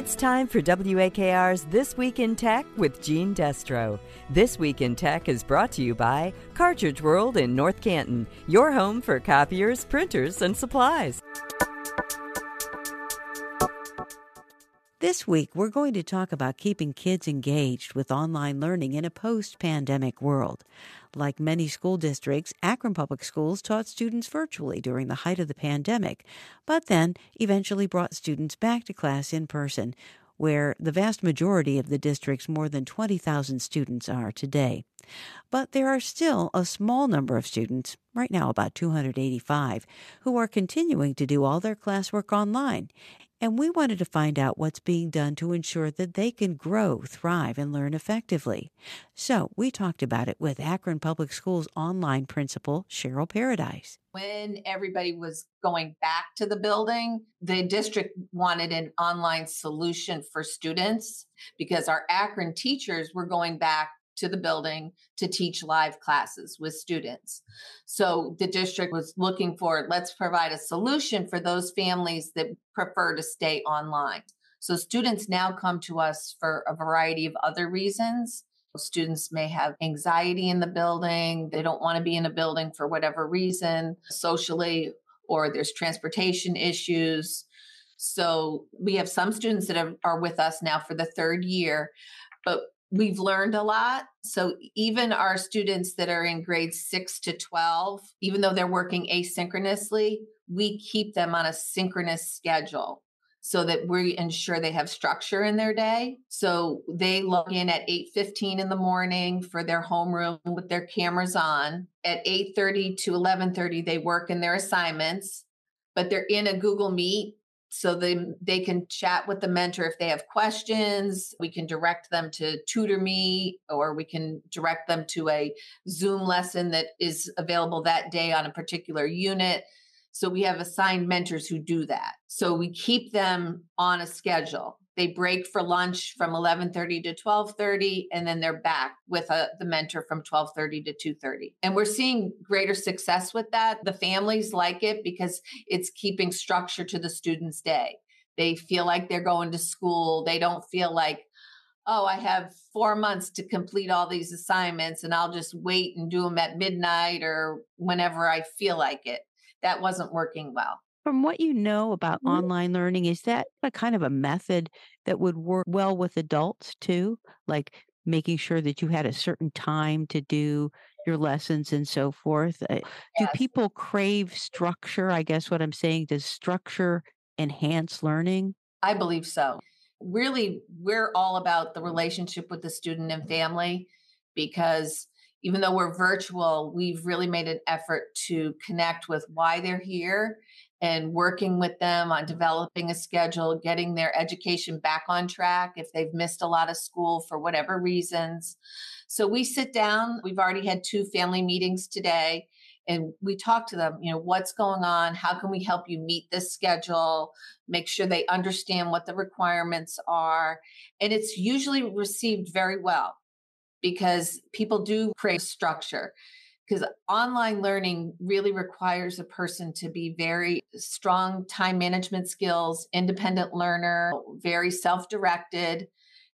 It's time for WAKR's This Week in Tech with Gene Destro. This Week in Tech is brought to you by Cartridge World in North Canton, your home for copiers, printers, and supplies. This week, we're going to talk about keeping kids engaged with online learning in a post pandemic world. Like many school districts, Akron Public Schools taught students virtually during the height of the pandemic, but then eventually brought students back to class in person, where the vast majority of the district's more than 20,000 students are today. But there are still a small number of students, right now about 285, who are continuing to do all their classwork online and we wanted to find out what's being done to ensure that they can grow, thrive, and learn effectively. So we talked about it with Akron Public Schools online principal Cheryl Paradise. When everybody was going back to the building, the district wanted an online solution for students because our Akron teachers were going back to the building to teach live classes with students. So the district was looking for let's provide a solution for those families that prefer to stay online. So students now come to us for a variety of other reasons. Students may have anxiety in the building, they don't want to be in a building for whatever reason, socially, or there's transportation issues. So we have some students that are, with us now for the third year, but we've learned a lot. So even our students that are in grades 6 to 12, even though they're working asynchronously, we keep them on a synchronous schedule so that we ensure they have structure in their day. So they log in at 8:15 in the morning for their homeroom with their cameras on. At 8:30 to 11:30 they work in their assignments, but they're in a Google Meet so they they can chat with the mentor if they have questions. We can direct them to TutorMe or we can direct them to a zoom lesson that is available that day on a particular unit. So we have assigned mentors who do that. So we keep them on a schedule they break for lunch from 11:30 to 12:30 and then they're back with a, uh, the mentor from 12:30 to 2:30. And we're seeing greater success with that. The families like it because it's keeping structure to the student's day. They feel like they're going to school. They don't feel like oh, I have 4 months to complete all these assignments and I'll just wait and do them at midnight or whenever I feel like it. That wasn't working well. From what you know about mm-hmm. online learning, is that a kind of a method that would work well with adults too? Like making sure that you had a certain time to do your lessons and so forth. Uh, do people crave structure? I guess what I'm saying, does structure enhance learning? I believe so. Really, we're all about the relationship with the student and family because even though we're virtual, we've really made an effort to connect with why they're here and working with them on developing a schedule, getting their education back on track if they've missed a lot of school for whatever reasons. So we sit down, we've already had two family meetings today and we talk to them, you know, what's going on? How can we help you meet this schedule? Make sure they understand what the requirements are. And it's usually received very well because people do crave structure because online learning really requires a person to be very strong time management skills, independent learner, very self directed.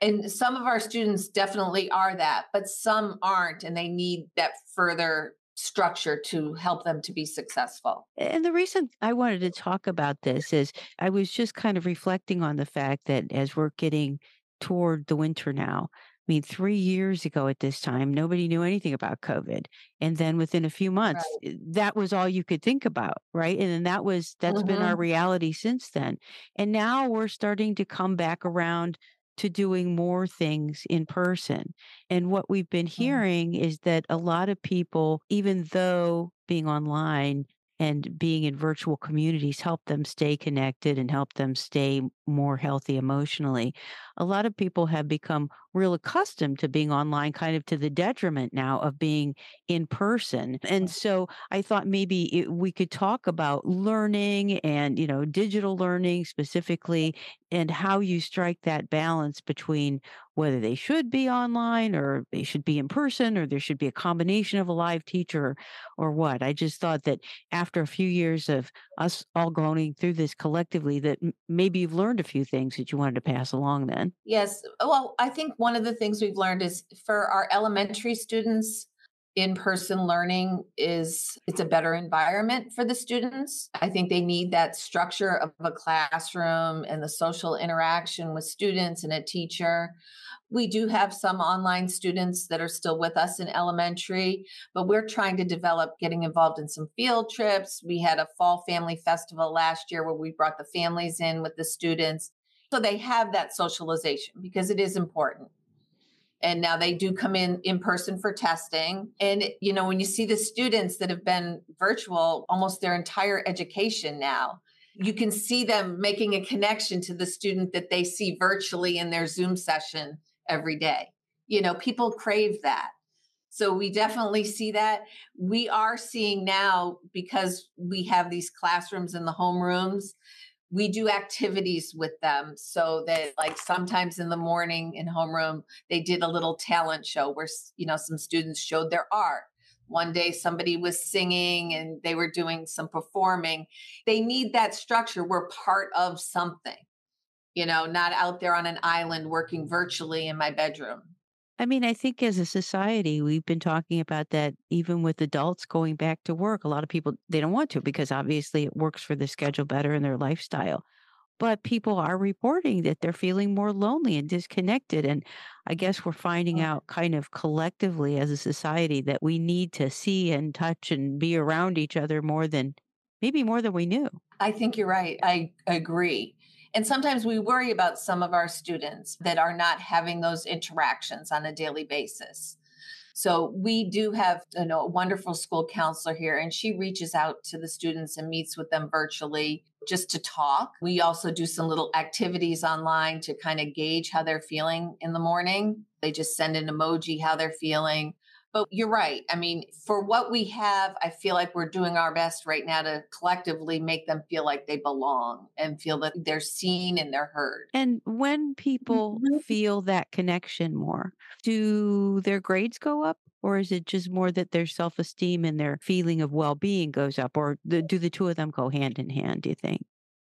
And some of our students definitely are that, but some aren't, and they need that further structure to help them to be successful. And the reason I wanted to talk about this is I was just kind of reflecting on the fact that as we're getting toward the winter now, I mean, three years ago at this time, nobody knew anything about COVID. And then within a few months, right. Eh, that was all you could think about. Right. And then that was, that's mm-hmm. been our mm-hmm. reality since then. And now we're starting to come back around to doing more things in person. And what we've been mm-hmm. hearing mm-hmm. is that a lot of people, even though being online, and being in virtual communities help them stay connected and help them stay more healthy emotionally. A lot of people have become real accustomed to being online, kind of to the detriment now of being in person. And so I thought maybe it, we could talk about learning and, you know, digital learning specifically and how you strike that balance between whether they should be online or they should be in person or there should be a combination of a live teacher or what. I just thought that after a few years of us all going through this collectively, that maybe you've learned learned a few things that you wanted to pass along then. Yes. Well, I think one of the things we've learned is for our elementary students, in-person learning is it's a better environment for the students i think they need that structure of a classroom and the social interaction with students and a teacher we do have some online students that are still with us in elementary, but we're trying to develop getting involved in some field trips. We had a fall family festival last year where we brought the families in with the students. So they have that socialization because it is important. And now they do come in in person for testing. And, you know, when you see the students that have been virtual almost their entire education now, you can see them making a connection to the student that they see virtually in their Zoom session every day. You know, people crave that. So we definitely see that. We are seeing now because we have these classrooms in the homerooms, we do activities with them so that like sometimes in the morning in homeroom they did a little talent show where you know some students showed their art. One day somebody was singing and they were doing some performing. They need that structure. We're part of something you know, not out there on an island working virtually in my bedroom. I mean, I think as a society, we've been talking about that even with adults going back to work. A lot of people, they don't want to because obviously it works for their schedule better and their lifestyle. But people are reporting that they're feeling more lonely and disconnected. And I guess we're finding oh. out kind of collectively as a society that we need to see and touch and be around each other more than maybe more than we knew. I think you're right. I agree. And sometimes we worry about some of our students that are not having those interactions on a daily basis. So we do have you know, a wonderful school counselor here, and she reaches out to the students and meets with them virtually just to talk. We also do some little activities online to kind of gauge how they're feeling in the morning. They just send an emoji how they're feeling. But you're right. I mean, for what we have, I feel like we're doing our best right now to collectively make them feel like they belong and feel that they're seen and they're heard. And when people mm-hmm. feel that connection more, do their grades go up? Or is it just more that their self esteem and their feeling of well being goes up? Or the, do the two of them go hand in hand, do you think?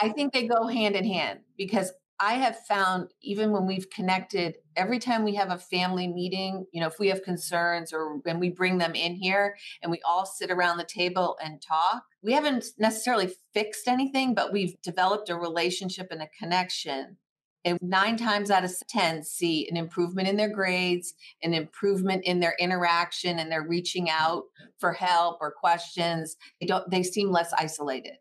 I think they go hand in hand because I have found even when we've connected, every time we have a family meeting, you know, if we have concerns or when we bring them in here and we all sit around the table and talk, we haven't necessarily fixed anything, but we've developed a relationship and a connection. And nine times out of 10 see an improvement in their grades, an improvement in their interaction, and they're reaching out for help or questions. They don't, they seem less isolated.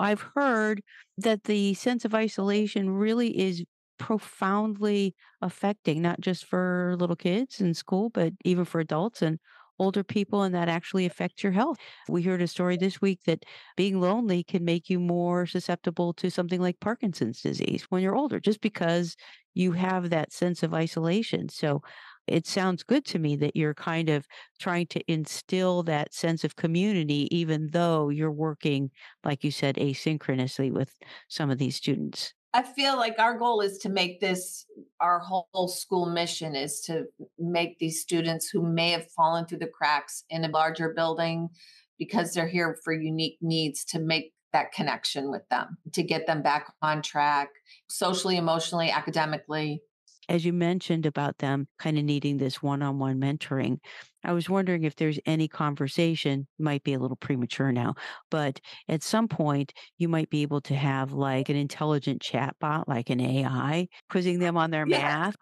I've heard that the sense of isolation really is profoundly affecting, not just for little kids in school, but even for adults and older people, and that actually affects your health. We heard a story this week that being lonely can make you more susceptible to something like Parkinson's disease when you're older, just because you have that sense of isolation. So it sounds good to me that you're kind of trying to instill that sense of community, even though you're working, like you said, asynchronously with some of these students. I feel like our goal is to make this our whole school mission is to make these students who may have fallen through the cracks in a larger building because they're here for unique needs to make that connection with them, to get them back on track socially, emotionally, academically as you mentioned about them kind of needing this one on one mentoring, I was wondering if there's any conversation, might be a little premature now, but at some point you might be able to have like an intelligent chat bot, like an AI, quizzing them on their yeah. math.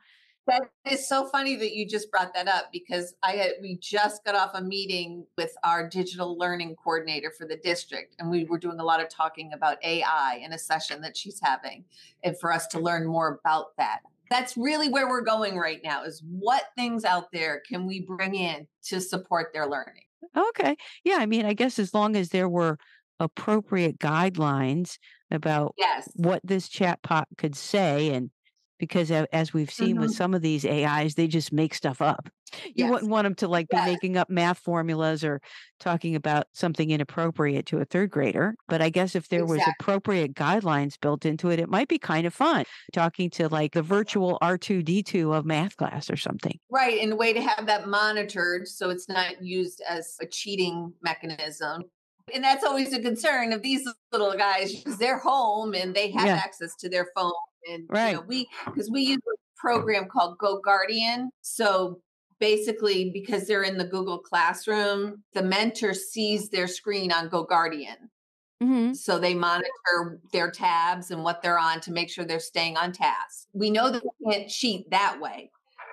That is so funny that you just brought that up because I had we just got off a meeting with our digital learning coordinator for the district and we were doing a lot of talking about AI in a session that she's having and for us to learn more about that that's really where we're going right now is what things out there can we bring in to support their learning okay yeah i mean i guess as long as there were appropriate guidelines about yes. what this chatbot could say and because as we've seen mm-hmm. with some of these AIs, they just make stuff up. You yes. wouldn't want them to like yes. be making up math formulas or talking about something inappropriate to a third grader. But I guess if there exactly. was appropriate guidelines built into it, it might be kind of fun talking to like the virtual R2D2 of math class or something. Right. And a way to have that monitored so it's not used as a cheating mechanism. And that's always a concern of these little guys because they're home and they have yeah. access to their phone And Right. you know, we because we use a program called GoGuardian. So basically, because they're in the Google Classroom, the mentor sees their screen on GoGuardian. hmm So they monitor their tabs and what they're on to make sure they're staying on task. We know that we can't cheat that way,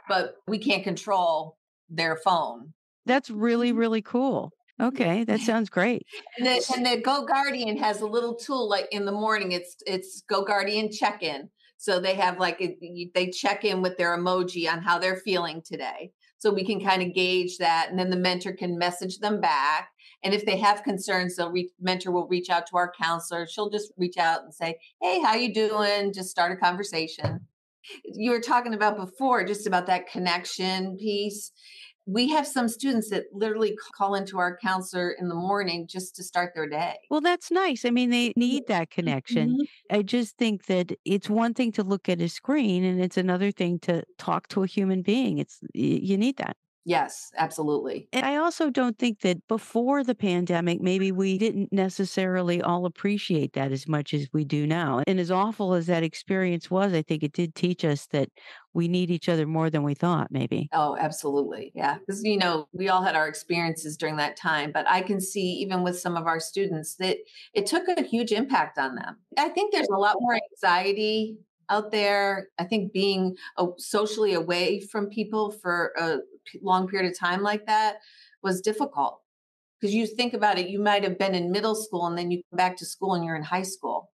but we can't control their phone. That's really, Mm-hmm. really cool. Okay, that sounds great. And the, and the GoGuardian has a little tool like in the morning. It's it's GoGuardian check in. So they have like a, they check in with their emoji on how they're feeling today. So we can kind of gauge that, and then the mentor can message them back. And if they have concerns, the re- mentor will reach out to our counselor. She'll just reach out and say, "Hey, how you doing?" Just start a conversation. You were talking about before, just about that connection piece we have some students that literally call into our counselor in the morning just to start their day. Well, that's nice. I mean, they need that connection. Mhm. I just think that it's one thing to look at a screen and it's another thing to talk to a human being. It's you need that. Yes, absolutely. And I also don't think that before the pandemic, maybe we didn't necessarily all appreciate that as much as we do now. And as awful as that experience was, I think it did teach us that we need each other more than we thought, maybe. Oh, absolutely. Yeah. Because, you know, we all had our experiences during that time, but I can see even with some of our students that it took a huge impact on them. I think there's a lot more anxiety out there. I think being socially away from people for a long period of time like that was difficult. Because you think about it, you might have been in middle school and then you come back to school and you're in high school.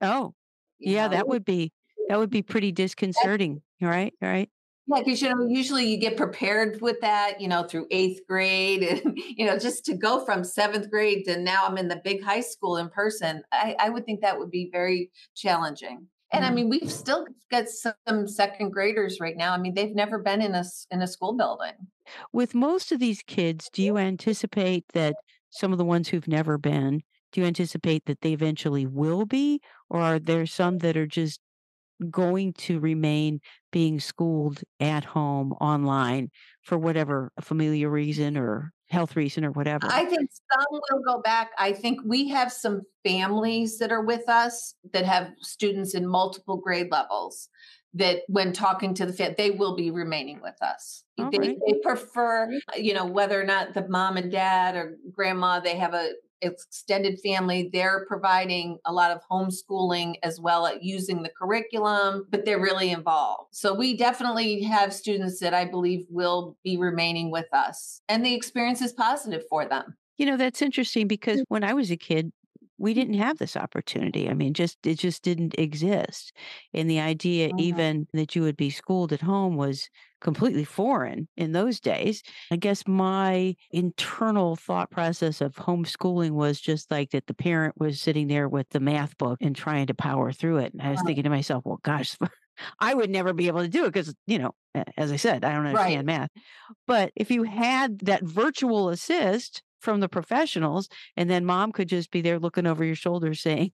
Oh, you yeah, know? that would be that would be pretty disconcerting, right? Right? Yeah, because you know, usually you get prepared with that, you know, through eighth grade, and you know, just to go from seventh grade to now I'm in the big high school in person. I, I would think that would be very challenging. And I Mhm. mean, we've still got some second graders right now. I mean, they've never been in a in a school building. With most of these kids, do you anticipate that some of the ones who've never been, do you anticipate that they eventually will be? Or are there some that are just going to remain being schooled at home online for whatever familiar reason or health reason or whatever? I think some will go back. I think we have some families that are with us that have students in multiple grade levels that when talking to the family, they will be remaining with us. They, right. they prefer, you know, whether or not the mom and dad or grandma, they have a extended family, they're providing a lot of homeschooling as well at using the curriculum, but they're really involved. So we definitely have students that I believe will be remaining with us. And the experience is positive for them. You know, that's interesting because when I was a kid, we didn't have this opportunity. I mean, just it just didn't exist. And the idea Mhm. even that you would be schooled at home was completely foreign in those days. I guess my internal thought process of homeschooling was just like that the parent was sitting there with the math book and trying to power through it. And I was Right. thinking to myself, well, gosh, I would never be able to do it because, you know, as I said, I don't understand math. But if you had that virtual assist from the professionals, and then mom could just be there looking over your shoulder saying,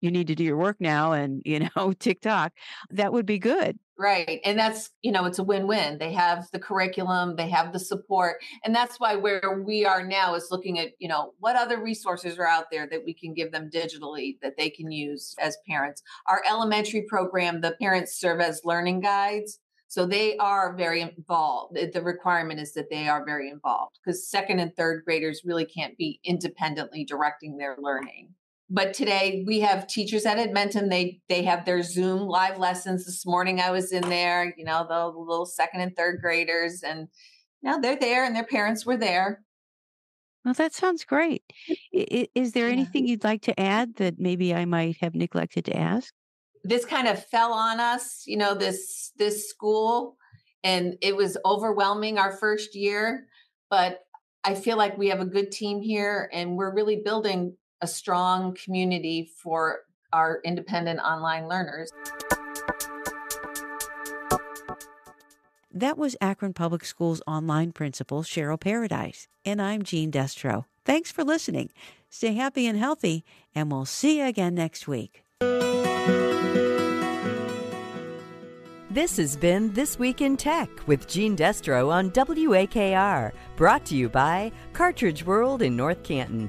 you need to do your work now and, you know, TikTok, that would be good. Right. And that's, you know, it's a win win. They have the curriculum, they have the support. And that's why where we are now is looking at, you know, what other resources are out there that we can give them digitally that they can use as parents. Our elementary program, the parents serve as learning guides. So they are very involved. The requirement is that they are very involved because second and third graders really can't be independently directing their learning but today we have teachers at Edmonton. They they have their Zoom live lessons. This morning I was in there, you know, the little second and third graders, and now they're there, and their parents were there. Well, that sounds great. Is there anything you'd like to add that maybe I might have neglected to ask? This kind of fell on us, you know, this this school, and it was overwhelming our first year. But I feel like we have a good team here, and we're really building a strong community for our independent online learners. That was Akron Public Schools online principal Cheryl Paradise. And I'm Jean Destro. Thanks for listening. Stay happy and healthy, and we'll see you again next week. This has been This Week in Tech with Jean Destro on WAKR, brought to you by Cartridge World in North Canton.